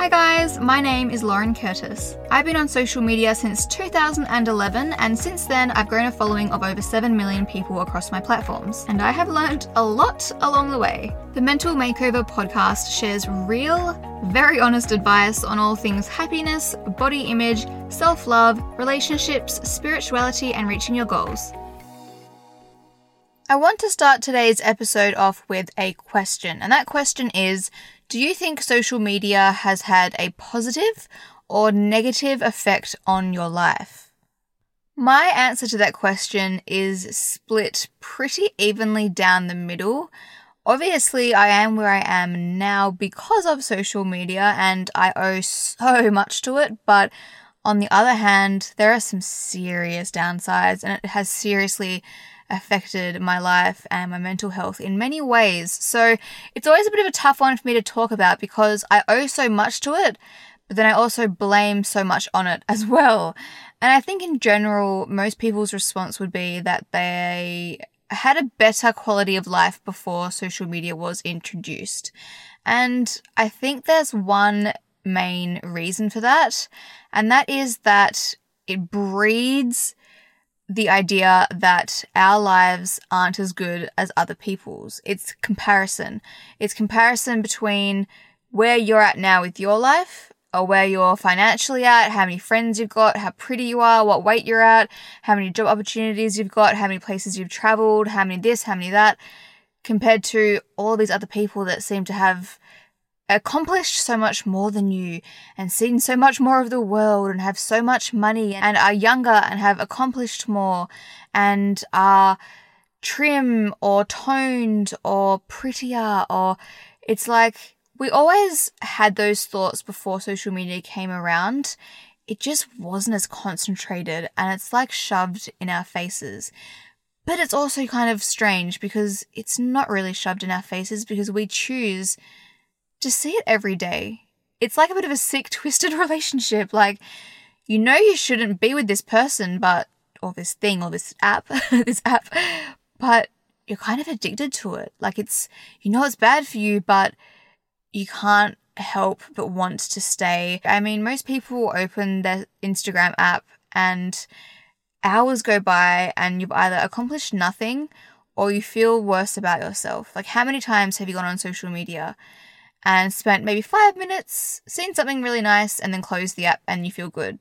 Hi guys, my name is Lauren Curtis. I've been on social media since 2011, and since then, I've grown a following of over 7 million people across my platforms, and I have learned a lot along the way. The Mental Makeover podcast shares real, very honest advice on all things happiness, body image, self love, relationships, spirituality, and reaching your goals. I want to start today's episode off with a question, and that question is do you think social media has had a positive or negative effect on your life? My answer to that question is split pretty evenly down the middle. Obviously, I am where I am now because of social media and I owe so much to it, but on the other hand, there are some serious downsides and it has seriously affected my life and my mental health in many ways. So it's always a bit of a tough one for me to talk about because I owe so much to it, but then I also blame so much on it as well. And I think in general, most people's response would be that they had a better quality of life before social media was introduced. And I think there's one main reason for that, and that is that it breeds the idea that our lives aren't as good as other people's. It's comparison. It's comparison between where you're at now with your life or where you're financially at, how many friends you've got, how pretty you are, what weight you're at, how many job opportunities you've got, how many places you've traveled, how many this, how many that, compared to all these other people that seem to have accomplished so much more than you and seen so much more of the world and have so much money and are younger and have accomplished more and are trim or toned or prettier or it's like we always had those thoughts before social media came around. It just wasn't as concentrated and it's like shoved in our faces. But it's also kind of strange because it's not really shoved in our faces because we choose just see it every day. It's like a bit of a sick, twisted relationship. Like, you know, you shouldn't be with this person, but, or this thing, or this app, this app, but you're kind of addicted to it. Like, it's, you know, it's bad for you, but you can't help but want to stay. I mean, most people open their Instagram app and hours go by and you've either accomplished nothing or you feel worse about yourself. Like, how many times have you gone on social media and spent maybe five minutes, seen something really nice, and then closed the app and you feel good.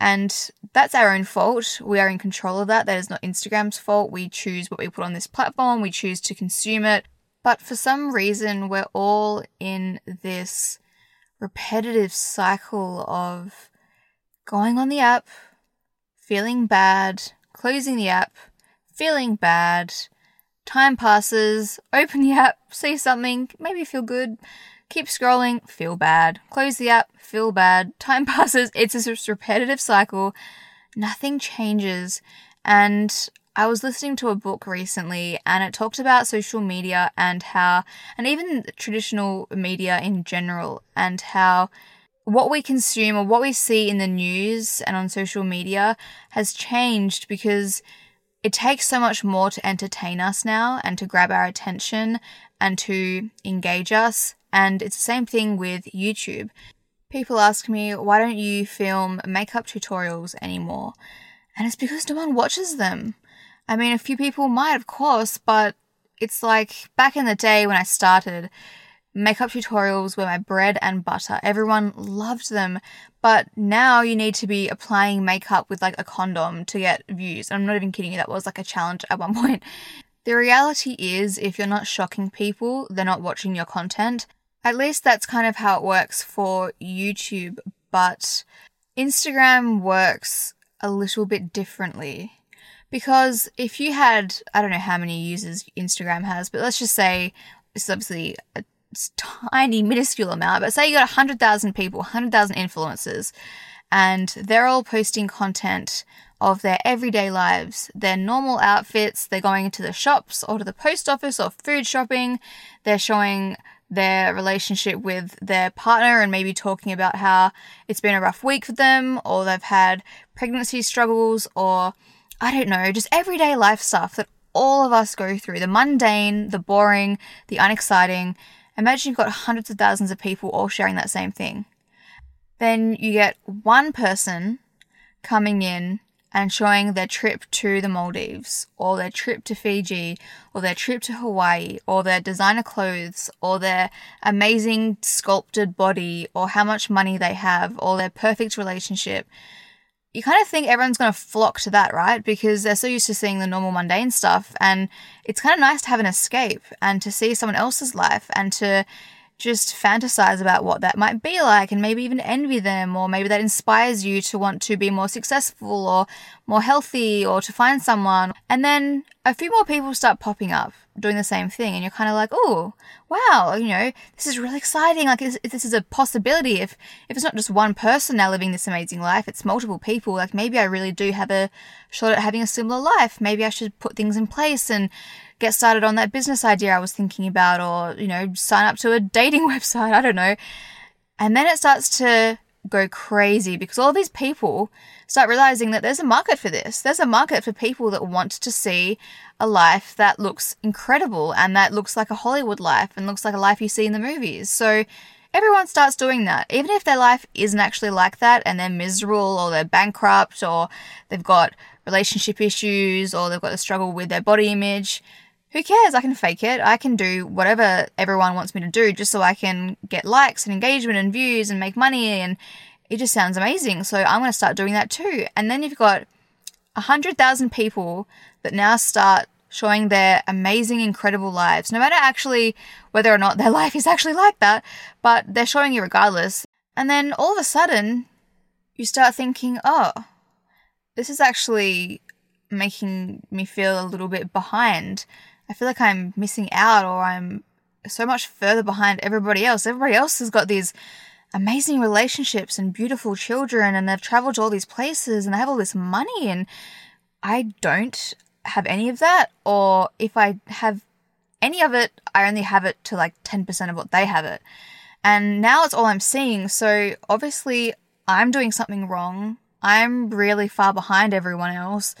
And that's our own fault. We are in control of that. That is not Instagram's fault. We choose what we put on this platform, we choose to consume it. But for some reason, we're all in this repetitive cycle of going on the app, feeling bad, closing the app, feeling bad, Time passes, open the app, see something, maybe feel good, keep scrolling, feel bad, close the app, feel bad, time passes, it's this repetitive cycle, nothing changes. And I was listening to a book recently and it talked about social media and how, and even traditional media in general, and how what we consume or what we see in the news and on social media has changed because it takes so much more to entertain us now and to grab our attention and to engage us. And it's the same thing with YouTube. People ask me, why don't you film makeup tutorials anymore? And it's because no one watches them. I mean, a few people might, of course, but it's like back in the day when I started, makeup tutorials were my bread and butter. Everyone loved them. But now you need to be applying makeup with like a condom to get views. I'm not even kidding you, that was like a challenge at one point. The reality is, if you're not shocking people, they're not watching your content. At least that's kind of how it works for YouTube, but Instagram works a little bit differently. Because if you had, I don't know how many users Instagram has, but let's just say it's obviously a tiny, minuscule amount, but say you got 100,000 people, 100,000 influencers, and they're all posting content of their everyday lives, their normal outfits, they're going into the shops or to the post office or food shopping, they're showing their relationship with their partner and maybe talking about how it's been a rough week for them or they've had pregnancy struggles or I don't know, just everyday life stuff that all of us go through the mundane, the boring, the unexciting, Imagine you've got hundreds of thousands of people all sharing that same thing. then you get one person coming in and showing their trip to the Maldives or their trip to Fiji or their trip to Hawaii or their designer clothes or their amazing sculpted body or how much money they have or their perfect relationship. You kind of think everyone's going to flock to that, right? Because they're so used to seeing the normal mundane stuff. And it's kind of nice to have an escape and to see someone else's life and to just fantasize about what that might be like and maybe even envy them or maybe that inspires you to want to be more successful or more healthy or to find someone. And then a few more people start popping up doing the same thing and you're kind of like oh wow you know this is really exciting. Like if this is a possibility. If if it's not just one person now living this amazing life it's multiple people. Like maybe i really do have a shot at having a similar life. Maybe i should put things in place and get started on that business idea I was thinking about, or, you know, sign up to a dating website. I don't know. And then it starts to go crazy because all these people start realizing that there's a market for this. There's a market for people that want to see a life that looks incredible and that looks like a Hollywood life and looks like a life you see in the movies. So everyone starts doing that. Even if their life isn't actually like that and they're miserable or they're bankrupt or they've got relationship issues or they've got a struggle with their body image, who cares? I can fake it. I can do whatever everyone wants me to do just so I can get likes and engagement and views and make money. And it just sounds amazing. So I'm going to start doing that too. And then you've got 100,000 people that now start showing their amazing, incredible lives, no matter actually whether or not their life is actually like that, but they're showing you regardless. And then all of a sudden, you start thinking, oh, this is actually making me feel a little bit behind. I feel like I'm missing out or I'm so much further behind everybody else. Everybody else has got these amazing relationships and beautiful children and they've traveled to all these places and they have all this money and I don't have any of that or if I have any of it, I only have it to like 10% of what they have it. And now it's all I'm seeing. So obviously I'm doing something wrong. I'm really far behind everyone else.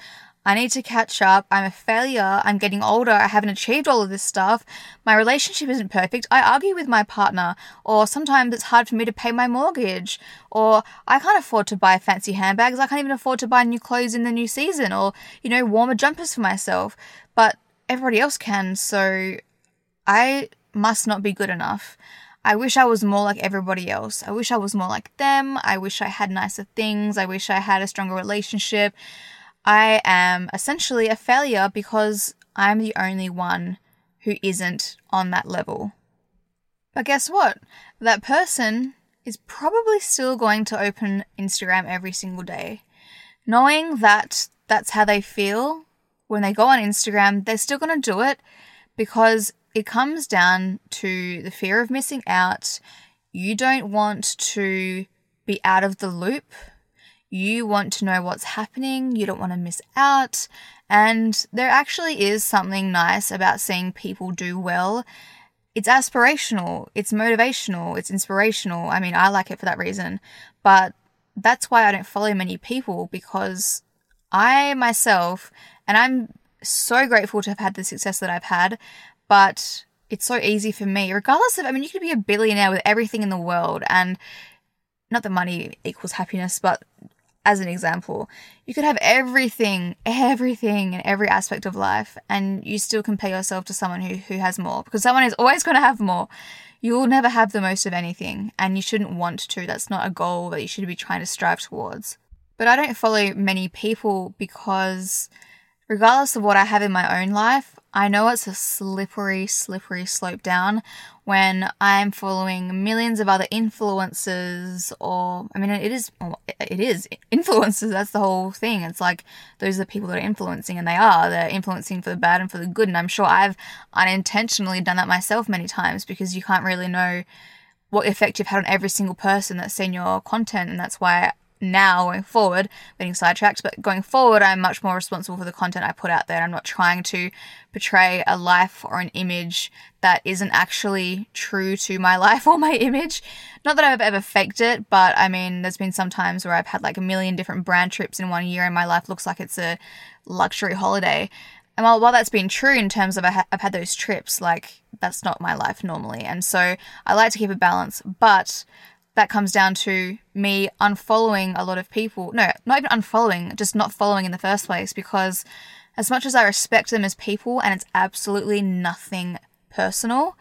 I need to catch up. I'm a failure. I'm getting older. I haven't achieved all of this stuff. My relationship isn't perfect. I argue with my partner, or sometimes it's hard for me to pay my mortgage, or I can't afford to buy fancy handbags. I can't even afford to buy new clothes in the new season, or, you know, warmer jumpers for myself. But everybody else can, so I must not be good enough. I wish I was more like everybody else. I wish I was more like them. I wish I had nicer things. I wish I had a stronger relationship. I am essentially a failure because I'm the only one who isn't on that level. But guess what? That person is probably still going to open Instagram every single day. Knowing that that's how they feel when they go on Instagram, they're still going to do it because it comes down to the fear of missing out. You don't want to be out of the loop you want to know what's happening, you don't want to miss out, and there actually is something nice about seeing people do well. It's aspirational, it's motivational, it's inspirational. I mean, I like it for that reason, but that's why I don't follow many people because I myself, and I'm so grateful to have had the success that I've had, but it's so easy for me, regardless of, I mean, you could be a billionaire with everything in the world and not that money equals happiness, but as an example, you could have everything, everything in every aspect of life, and you still compare yourself to someone who, who has more because someone is always going to have more. You will never have the most of anything, and you shouldn't want to. That's not a goal that you should be trying to strive towards. But I don't follow many people because, regardless of what I have in my own life, I know it's a slippery, slippery slope down when I'm following millions of other influencers, or I mean, it is, it is influencers. That's the whole thing. It's like those are the people that are influencing, and they are. They're influencing for the bad and for the good. And I'm sure I've unintentionally done that myself many times because you can't really know what effect you've had on every single person that's seen your content, and that's why now going forward, getting sidetracked, but going forward, I'm much more responsible for the content I put out there. I'm not trying to portray a life or an image that isn't actually true to my life or my image. Not that I've ever faked it, but I mean, there's been some times where I've had like a million different brand trips in one year and my life looks like it's a luxury holiday. And while, while that's been true in terms of I ha- I've had those trips, like that's not my life normally. And so I like to keep a balance, but that comes down to me unfollowing a lot of people. No, not even unfollowing, just not following in the first place because as much as I respect them as people and it's absolutely nothing personal,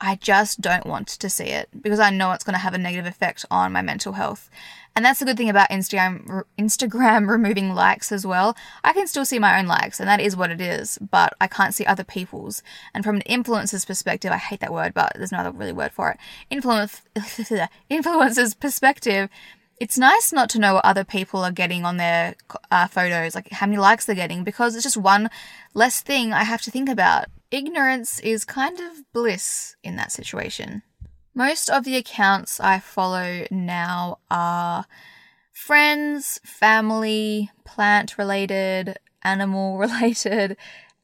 I just don't want to see it because I know it's going to have a negative effect on my mental health. And that's the good thing about Instagram Instagram removing likes as well. I can still see my own likes and that is what it is, but I can't see other people's. And from an influencer's perspective, I hate that word, but there's no other really word for it. Influence influencer's perspective, it's nice not to know what other people are getting on their uh, photos, like how many likes they're getting, because it's just one less thing I have to think about ignorance is kind of bliss in that situation. Most of the accounts I follow now are friends, family, plant related, animal related,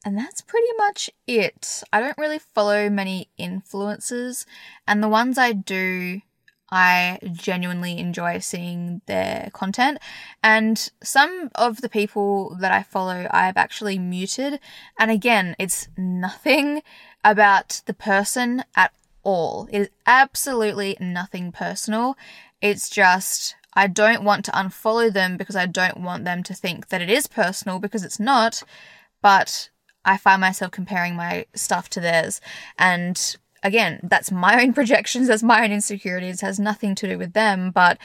and that's pretty much it. I don't really follow many influencers, and the ones I do I genuinely enjoy seeing their content. And some of the people that I follow, I've actually muted. And again, it's nothing about the person at all. It is absolutely nothing personal. It's just, I don't want to unfollow them because I don't want them to think that it is personal because it's not. But I find myself comparing my stuff to theirs. And again, that's my own projections, that's my own insecurities, has nothing to do with them. But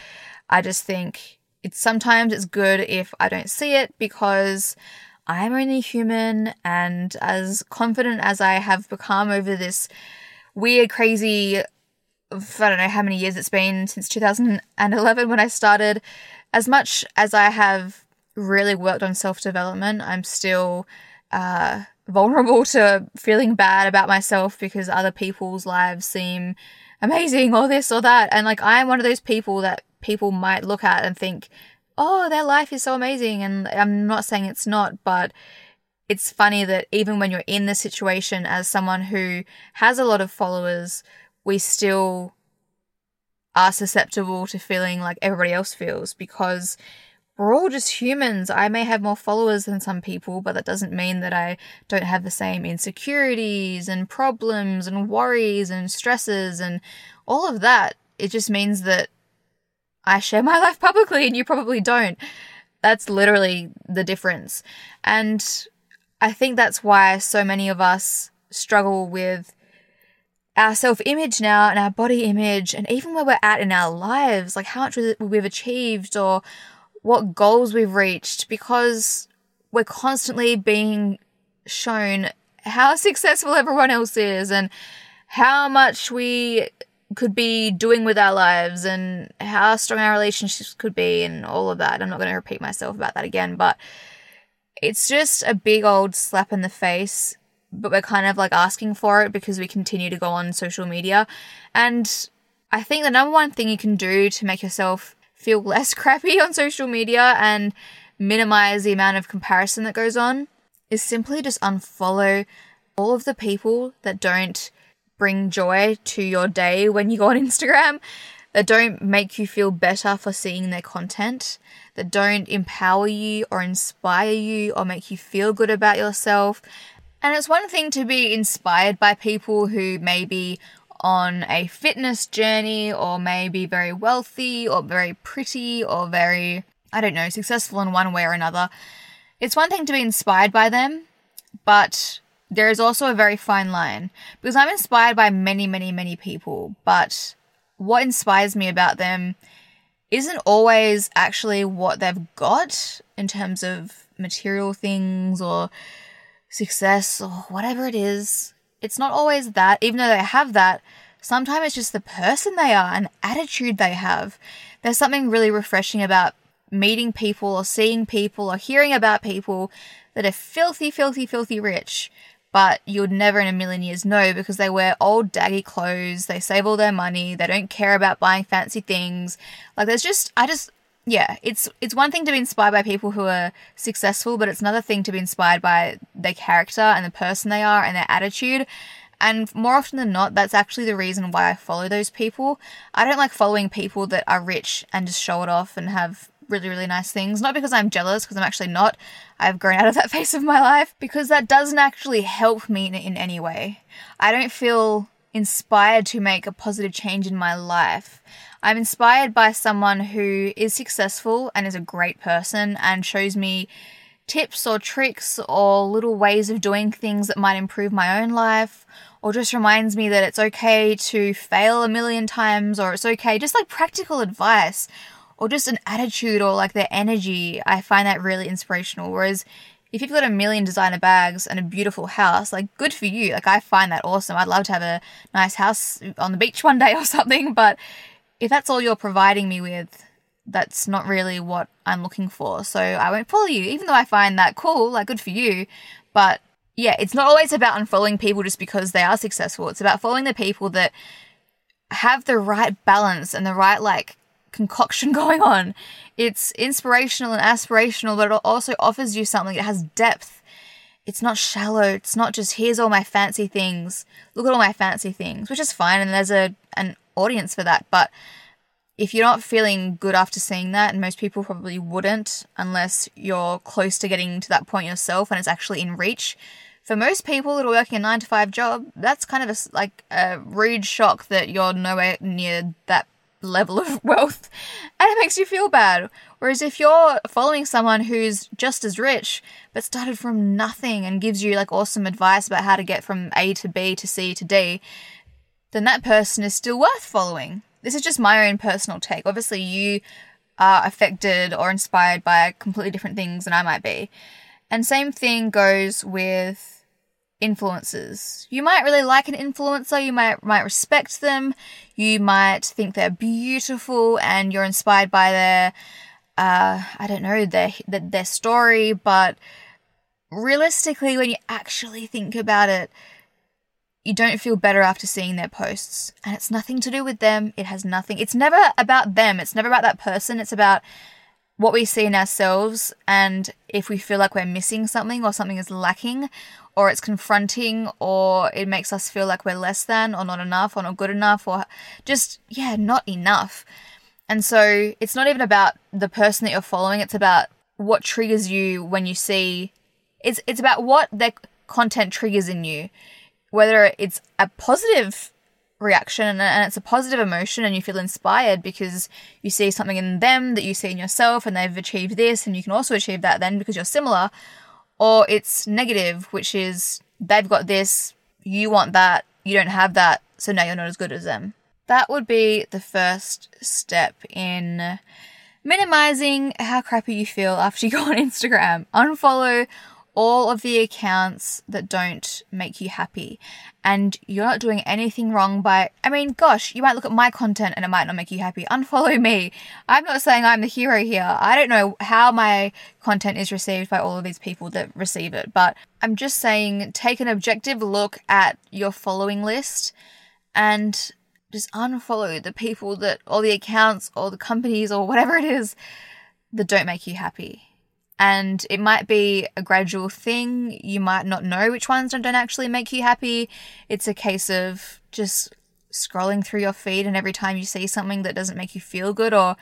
I just think it's sometimes it's good if I don't see it because I'm only human and as confident as I have become over this weird, crazy, I don't know how many years it's been since 2011 when I started, as much as I have really worked on self development, I'm still uh, vulnerable to feeling bad about myself because other people's lives seem amazing or this or that. And like, I'm one of those people that people might look at and think, oh, their life is so amazing. And I'm not saying it's not, but it's funny that even when you're in the situation as someone who has a lot of followers, we still are susceptible to feeling like everybody else feels because we're all just humans. I may have more followers than some people, but that doesn't mean that I don't have the same insecurities and problems and worries and stresses and all of that. It just means that I share my life publicly and you probably don't. That's literally the difference. And I think that's why so many of us struggle with our self image now and our body image, and even where we're at in our lives, like how much we've achieved or what goals we've reached because we're constantly being shown how successful everyone else is and how much we could be doing with our lives and how strong our relationships could be and all of that. I'm not going to repeat myself about that again, but it's just a big old slap in the face, but we're kind of like asking for it because we continue to go on social media. And I think the number one thing you can do to make yourself feel less crappy on social media and minimize the amount of comparison that goes on is simply just unfollow all of the people that don't bring joy to your day when you go on Instagram, that don't make you feel better for seeing their content, that don't empower you or inspire you or make you feel good about yourself. And it's one thing to be inspired by people who maybe on a fitness journey or maybe very wealthy or very pretty or very, I don't know, successful in one way or another. It's one thing to be inspired by them, but there is also a very fine line because I'm inspired by many, many, many people, but what inspires me about them isn't always actually what they've got in terms of material things or success or whatever it is. It's not always that, even though they have that. Sometimes it's just the person they are and attitude they have. There's something really refreshing about meeting people or seeing people or hearing about people that are filthy, filthy, filthy rich, but you would never in a million years know because they wear old daggy clothes, they save all their money, they don't care about buying fancy things. Like there's just I just yeah, it's it's one thing to be inspired by people who are successful, but it's another thing to be inspired by their character and the person they are and their attitude. And more often than not, that's actually the reason why I follow those people. I don't like following people that are rich and just show it off and have really, really nice things. Not because I'm jealous, because I'm actually not. I've grown out of that phase of my life, because that doesn't actually help me in, in any way. I don't feel inspired to make a positive change in my life. I'm inspired by someone who is successful and is a great person and shows me tips or tricks or little ways of doing things that might improve my own life or just reminds me that it's okay to fail a million times or it's okay. Just like practical advice or just an attitude or like their energy i find that really inspirational. Whereas if you've got a million designer bags and a beautiful house like good for you. Like i find that awesome. I'd love to have a nice house on the beach one day or something but if that's all you're providing me with that's not really what i'm looking for so i won't follow you even though i find that cool like good for you but yeah, it's not always about unfollowing people just because they are successful. It's about following the people that have the right balance and the right like concoction going on. It's inspirational and aspirational, but it also offers you something that has depth. It's not shallow. It's not just here's all my fancy things. Look at all my fancy things, which is fine and there's a an audience for that, but if you're not feeling good after seeing that, and most people probably wouldn't unless you're close to getting to that point yourself and it's actually in reach. For most people that are working a nine to five job, that's kind of a, like a rude shock that you're nowhere near that level of wealth and it makes you feel bad. Whereas if you're following someone who's just as rich but started from nothing and gives you like awesome advice about how to get from A to B to C to D, then that person is still worth following. This is just my own personal take. Obviously, you are affected or inspired by completely different things than I might be. And same thing goes with influencers. You might really like an influencer, you might might respect them, you might think they're beautiful and you're inspired by their uh I don't know, their their, their story, but realistically when you actually think about it, you don't feel better after seeing their posts. And it's nothing to do with them. It has nothing. It's never about them. It's never about that person. It's about what we see in ourselves. And if we feel like we're missing something or something is lacking or it's confronting or it makes us feel like we're less than or not enough or not good enough or just, yeah, not enough. And so it's not even about the person that you're following. It's about what triggers you when you see it's, it's about what their content triggers in you whether it's a positive reaction and it's a positive emotion and you feel inspired because you see something in them that you see in yourself and they've achieved this and you can also achieve that then because you're similar or it's negative which is they've got this you want that you don't have that so now you're not as good as them. That would be the first step in minimizing how crappy you feel after you go on Instagram. Unfollow all of the accounts that don't make you happy. And you're not doing anything wrong by, I mean, gosh, you might look at my content and it might not make you happy. Unfollow me. I'm not saying I'm the hero here. I don't know how my content is received by all of these people that receive it, but I'm just saying take an objective look at your following list and just unfollow the people that, or the accounts, or the companies, or whatever it is that don't make you happy and it might be a gradual thing. You might not know which ones don't actually make you happy. It's a case of just scrolling through your feed, and every time you see something that doesn't make you feel good or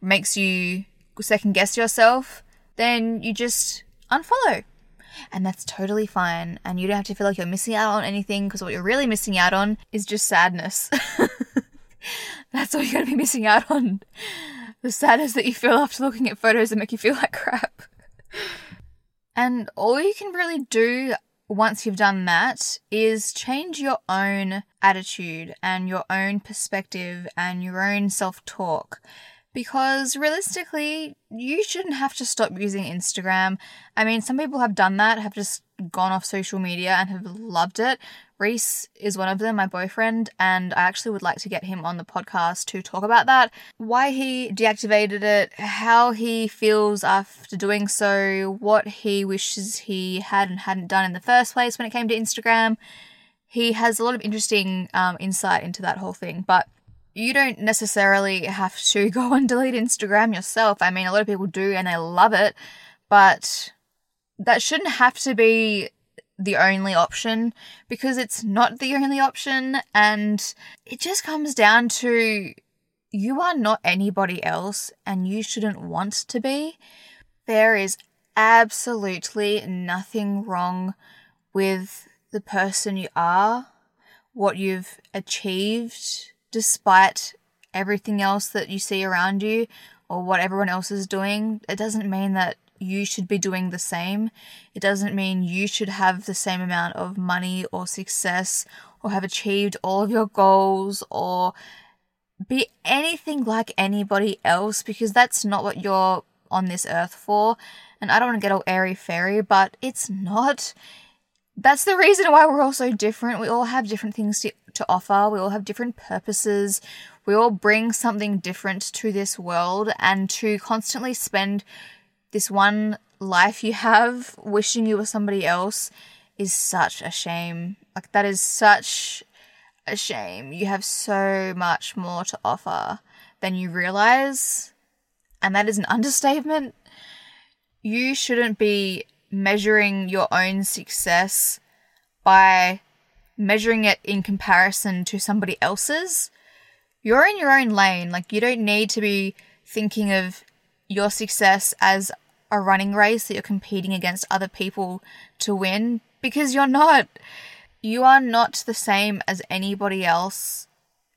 makes you second guess yourself, then you just unfollow. And that's totally fine. And you don't have to feel like you're missing out on anything because what you're really missing out on is just sadness. that's all you're going to be missing out on. The sadness that you feel after looking at photos that make you feel like crap. And all you can really do once you've done that is change your own attitude and your own perspective and your own self talk. Because realistically, you shouldn't have to stop using Instagram. I mean, some people have done that, have just gone off social media and have loved it. Reese is one of them, my boyfriend, and I actually would like to get him on the podcast to talk about that. Why he deactivated it, how he feels after doing so, what he wishes he had and hadn't done in the first place when it came to Instagram. He has a lot of interesting um, insight into that whole thing, but you don't necessarily have to go and delete Instagram yourself. I mean, a lot of people do and they love it, but that shouldn't have to be the only option because it's not the only option and it just comes down to you are not anybody else and you shouldn't want to be. There is absolutely nothing wrong with the person you are, what you've achieved, despite everything else that you see around you or what everyone else is doing, it doesn't mean that you should be doing the same. It doesn't mean you should have the same amount of money or success or have achieved all of your goals or be anything like anybody else because that's not what you're on this earth for. And I don't want to get all airy fairy, but it's not. That's the reason why we're all so different. We all have different things to, to offer, we all have different purposes, we all bring something different to this world, and to constantly spend this one life you have wishing you were somebody else is such a shame. Like, that is such a shame. You have so much more to offer than you realize. And that is an understatement. You shouldn't be measuring your own success by measuring it in comparison to somebody else's. You're in your own lane. Like, you don't need to be thinking of your success as a running race that you're competing against other people to win because you're not. You are not the same as anybody else,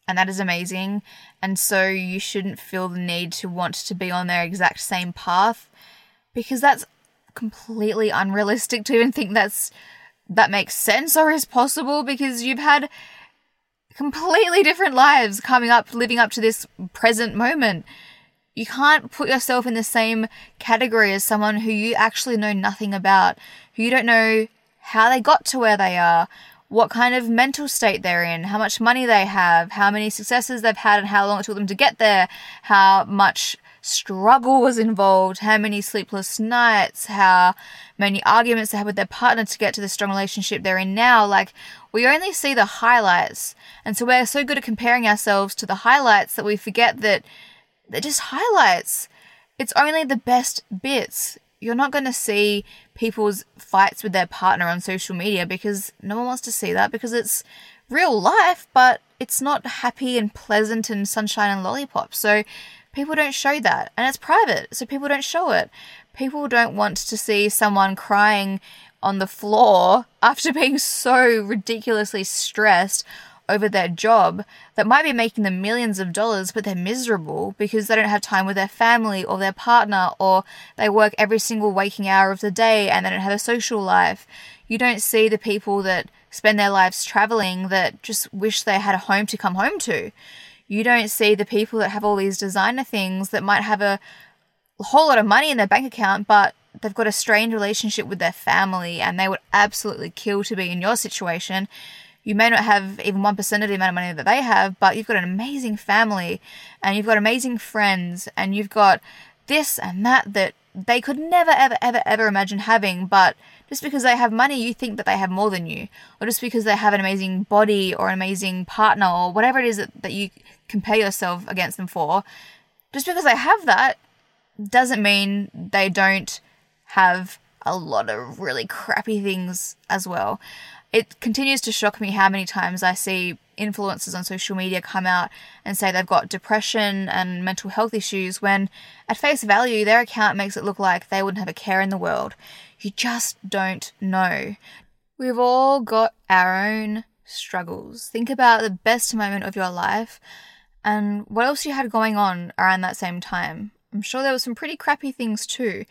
and that is amazing. And so you shouldn't feel the need to want to be on their exact same path because that's completely unrealistic to even think that's that makes sense or is possible because you've had completely different lives coming up living up to this present moment you can't put yourself in the same category as someone who you actually know nothing about, who you don't know how they got to where they are, what kind of mental state they're in, how much money they have, how many successes they've had, and how long it took them to get there, how much struggle was involved, how many sleepless nights, how many arguments they had with their partner to get to the strong relationship they're in now. Like, we only see the highlights. And so we're so good at comparing ourselves to the highlights that we forget that they're just highlights. It's only the best bits. You're not going to see people's fights with their partner on social media because no one wants to see that because it's real life, but it's not happy and pleasant and sunshine and lollipops. So people don't show that. And it's private, so people don't show it. People don't want to see someone crying on the floor after being so ridiculously stressed over their job that might be making them millions of dollars, but they're miserable because they don't have time with their family or their partner, or they work every single waking hour of the day and they don't have a social life. You don't see the people that spend their lives traveling that just wish they had a home to come home to. You don't see the people that have all these designer things that might have a whole lot of money in their bank account, but they've got a strained relationship with their family and they would absolutely kill to be in your situation you may not have even 1% of the amount of money that they have, but you've got an amazing family and you've got amazing friends and you've got this and that that they could never, ever, ever, ever imagine having. But just because they have money, you think that they have more than you. Or just because they have an amazing body or an amazing partner or whatever it is that, that you compare yourself against them for, just because they have that doesn't mean they don't have a lot of really crappy things as well it continues to shock me how many times I see influencers on social media come out and say they've got depression and mental health issues when at face value their account makes it look like they wouldn't have a care in the world. You just don't know. We've all got our own struggles. Think about the best moment of your life and what else you had going on around that same time. I'm sure there were some pretty crappy things too.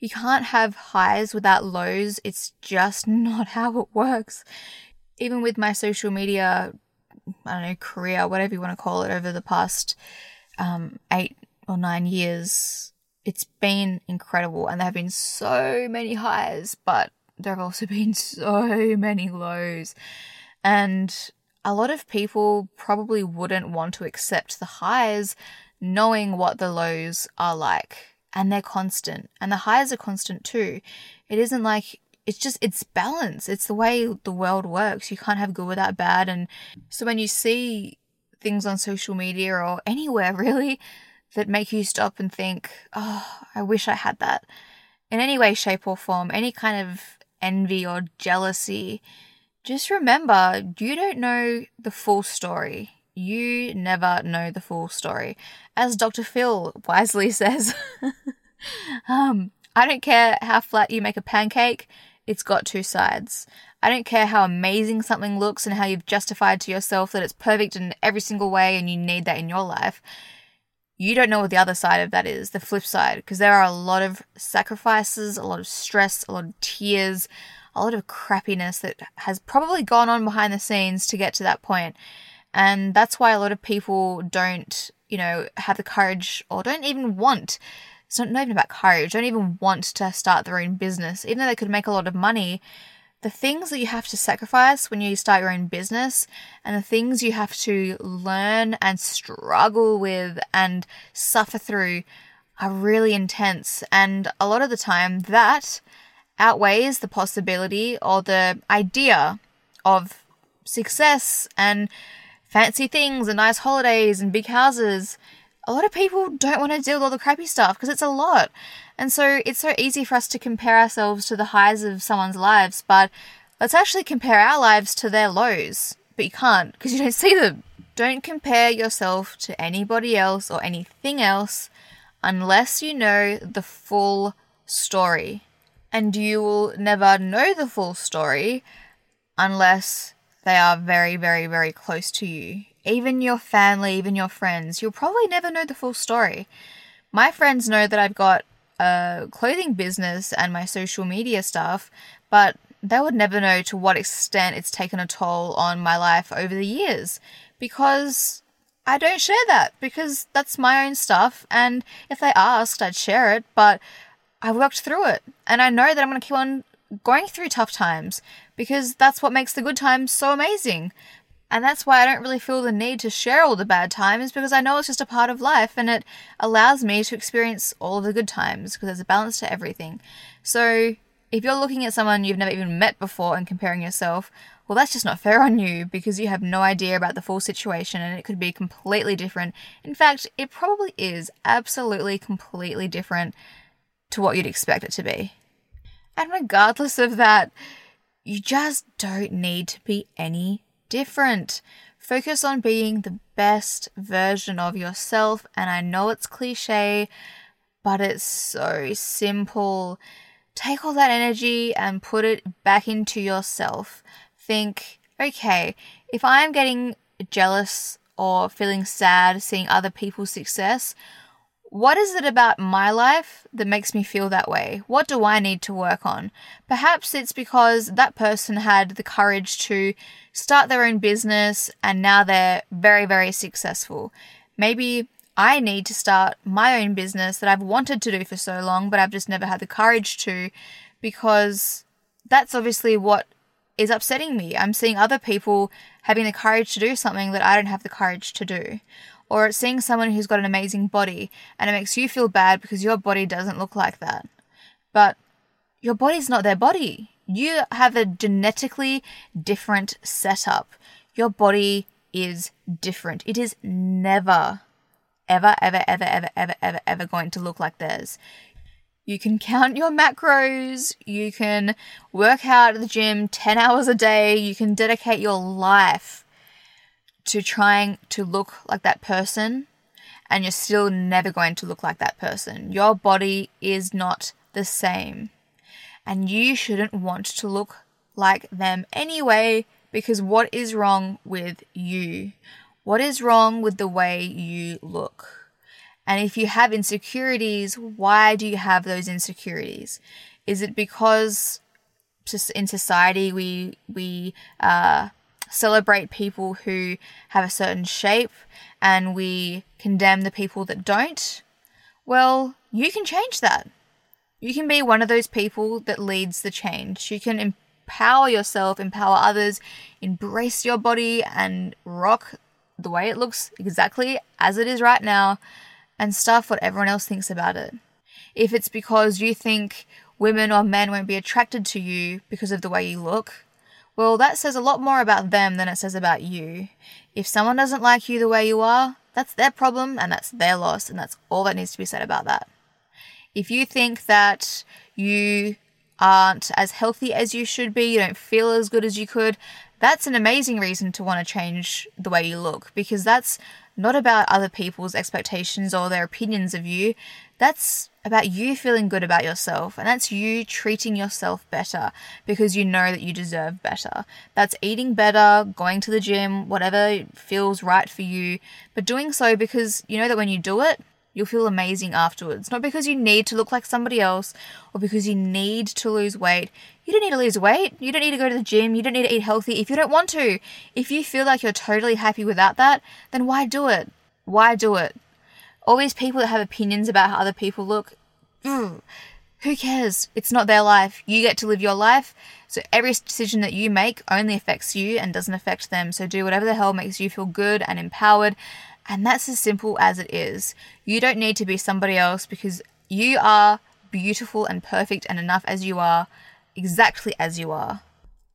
You can't have highs without lows. It's just not how it works. Even with my social media, I don't know, career, whatever you want to call it, over the past um, eight or nine years, it's been incredible. And there have been so many highs, but there have also been so many lows. And a lot of people probably wouldn't want to accept the highs knowing what the lows are like and they're constant and the highs are constant too. It isn't like it's just it's balance. It's the way the world works. You can't have good without bad and so when you see things on social media or anywhere really that make you stop and think, "Oh, I wish I had that." In any way shape or form, any kind of envy or jealousy, just remember you don't know the full story. You never know the full story. As Dr. Phil wisely says, um, I don't care how flat you make a pancake, it's got two sides. I don't care how amazing something looks and how you've justified to yourself that it's perfect in every single way and you need that in your life. You don't know what the other side of that is, the flip side, because there are a lot of sacrifices, a lot of stress, a lot of tears, a lot of crappiness that has probably gone on behind the scenes to get to that point. And that's why a lot of people don't, you know, have the courage or don't even want. It's not, not even about courage, don't even want to start their own business. Even though they could make a lot of money, the things that you have to sacrifice when you start your own business and the things you have to learn and struggle with and suffer through are really intense. And a lot of the time, that outweighs the possibility or the idea of success and fancy things and nice holidays and big houses a lot of people don't want to deal with all the crappy stuff because it's a lot. And so it's so easy for us to compare ourselves to the highs of someone's lives, but let's actually compare our lives to their lows. But you can't because you don't see them. Don't compare yourself to anybody else or anything else unless you know the full story. And you will never know the full story unless they are very, very, very close to you even your family, even your friends, you'll probably never know the full story. My friends know that I've got a clothing business and my social media stuff, but they would never know to what extent it's taken a toll on my life over the years because I don't share that because that's my own stuff. And if they asked, I'd share it, but I worked through it. And I know that I'm going to keep on going through tough times because that's what makes the good times so amazing. And that's why I don't really feel the need to share all the bad times because I know it's just a part of life and it allows me to experience all of the good times because there's a balance to everything. So if you're looking at someone you've never even met before and comparing yourself, well, that's just not fair on you because you have no idea about the full situation and it could be completely different. In fact, it probably is absolutely completely different to what you'd expect it to be. And regardless of that, you just don't need to be any different. Focus on being the best version of yourself. And I know it's cliche, but it's so simple. Take all that energy and put it back into yourself. Think, okay, if I am getting jealous or feeling sad seeing other people's success, what is it about my life that makes me feel that way? What do I need to work on? Perhaps it's because that person had the courage to start their own business and now they're very, very successful. Maybe I need to start my own business that I've wanted to do for so long, but I've just never had the courage to because that's obviously what is upsetting me. I'm seeing other people having the courage to do something that I don't have the courage to do or it's seeing someone who's got an amazing body and it makes you feel bad because your body doesn't look like that. But your body's not their body. You have a genetically different setup. Your body is different. It is never, ever, ever, ever, ever, ever, ever, ever going to look like theirs. You can count your macros, you can work out at the gym 10 hours a day, you can dedicate your life to trying to look like that person and you're still never going to look like that person. Your body is not the same. And you shouldn't want to look like them anyway because what is wrong with you? What is wrong with the way you look? And if you have insecurities, why do you have those insecurities? Is it because in society we we uh, celebrate people who have a certain shape and we condemn the people that don't, well, you can change that. You can be one of those people that leads the change. You can empower yourself, empower others, embrace your body, and rock the way it looks exactly as it is right now, and stuff what everyone else thinks about it. If it's because you think women or men won't be attracted to you because of the way you look, well, that says a lot more about them than it says about you. If someone doesn't like you the way you are, that's their problem and that's their loss, and that's all that needs to be said about that. If you think that you aren't as healthy as you should be, you don't feel as good as you could, that's an amazing reason to want to change the way you look because that's not about other people's expectations or their opinions of you. That's about you feeling good about yourself, and that's you treating yourself better because you know that you deserve better. That's eating better, going to the gym, whatever feels right for you, but doing so because you know that when you do it, you'll feel amazing afterwards. Not because you need to look like somebody else or because you need to lose weight. You don't need to lose weight. You don't need to go to the gym. You don't need to eat healthy if you don't want to. If you feel like you're totally happy without that, then why do it? Why do it? All these people that have opinions about how other people look, ugh, who cares? It's not their life. You get to live your life. So every decision that you make only affects you and doesn't affect them. So do whatever the hell makes you feel good and empowered. And that's as simple as it is. You don't need to be somebody else because you are beautiful and perfect and enough as you are, exactly as you are.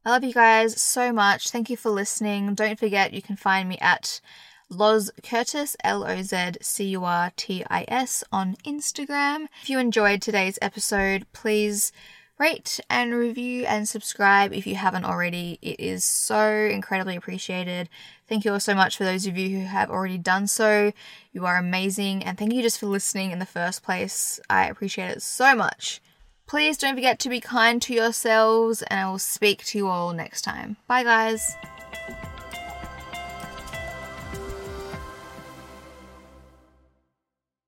I love you guys so much. Thank you for listening. Don't forget you can find me at Loz Curtis, L O Z C U R T I S, on Instagram. If you enjoyed today's episode, please rate and review and subscribe if you haven't already. It is so incredibly appreciated. Thank you all so much for those of you who have already done so. You are amazing, and thank you just for listening in the first place. I appreciate it so much. Please don't forget to be kind to yourselves, and I will speak to you all next time. Bye, guys.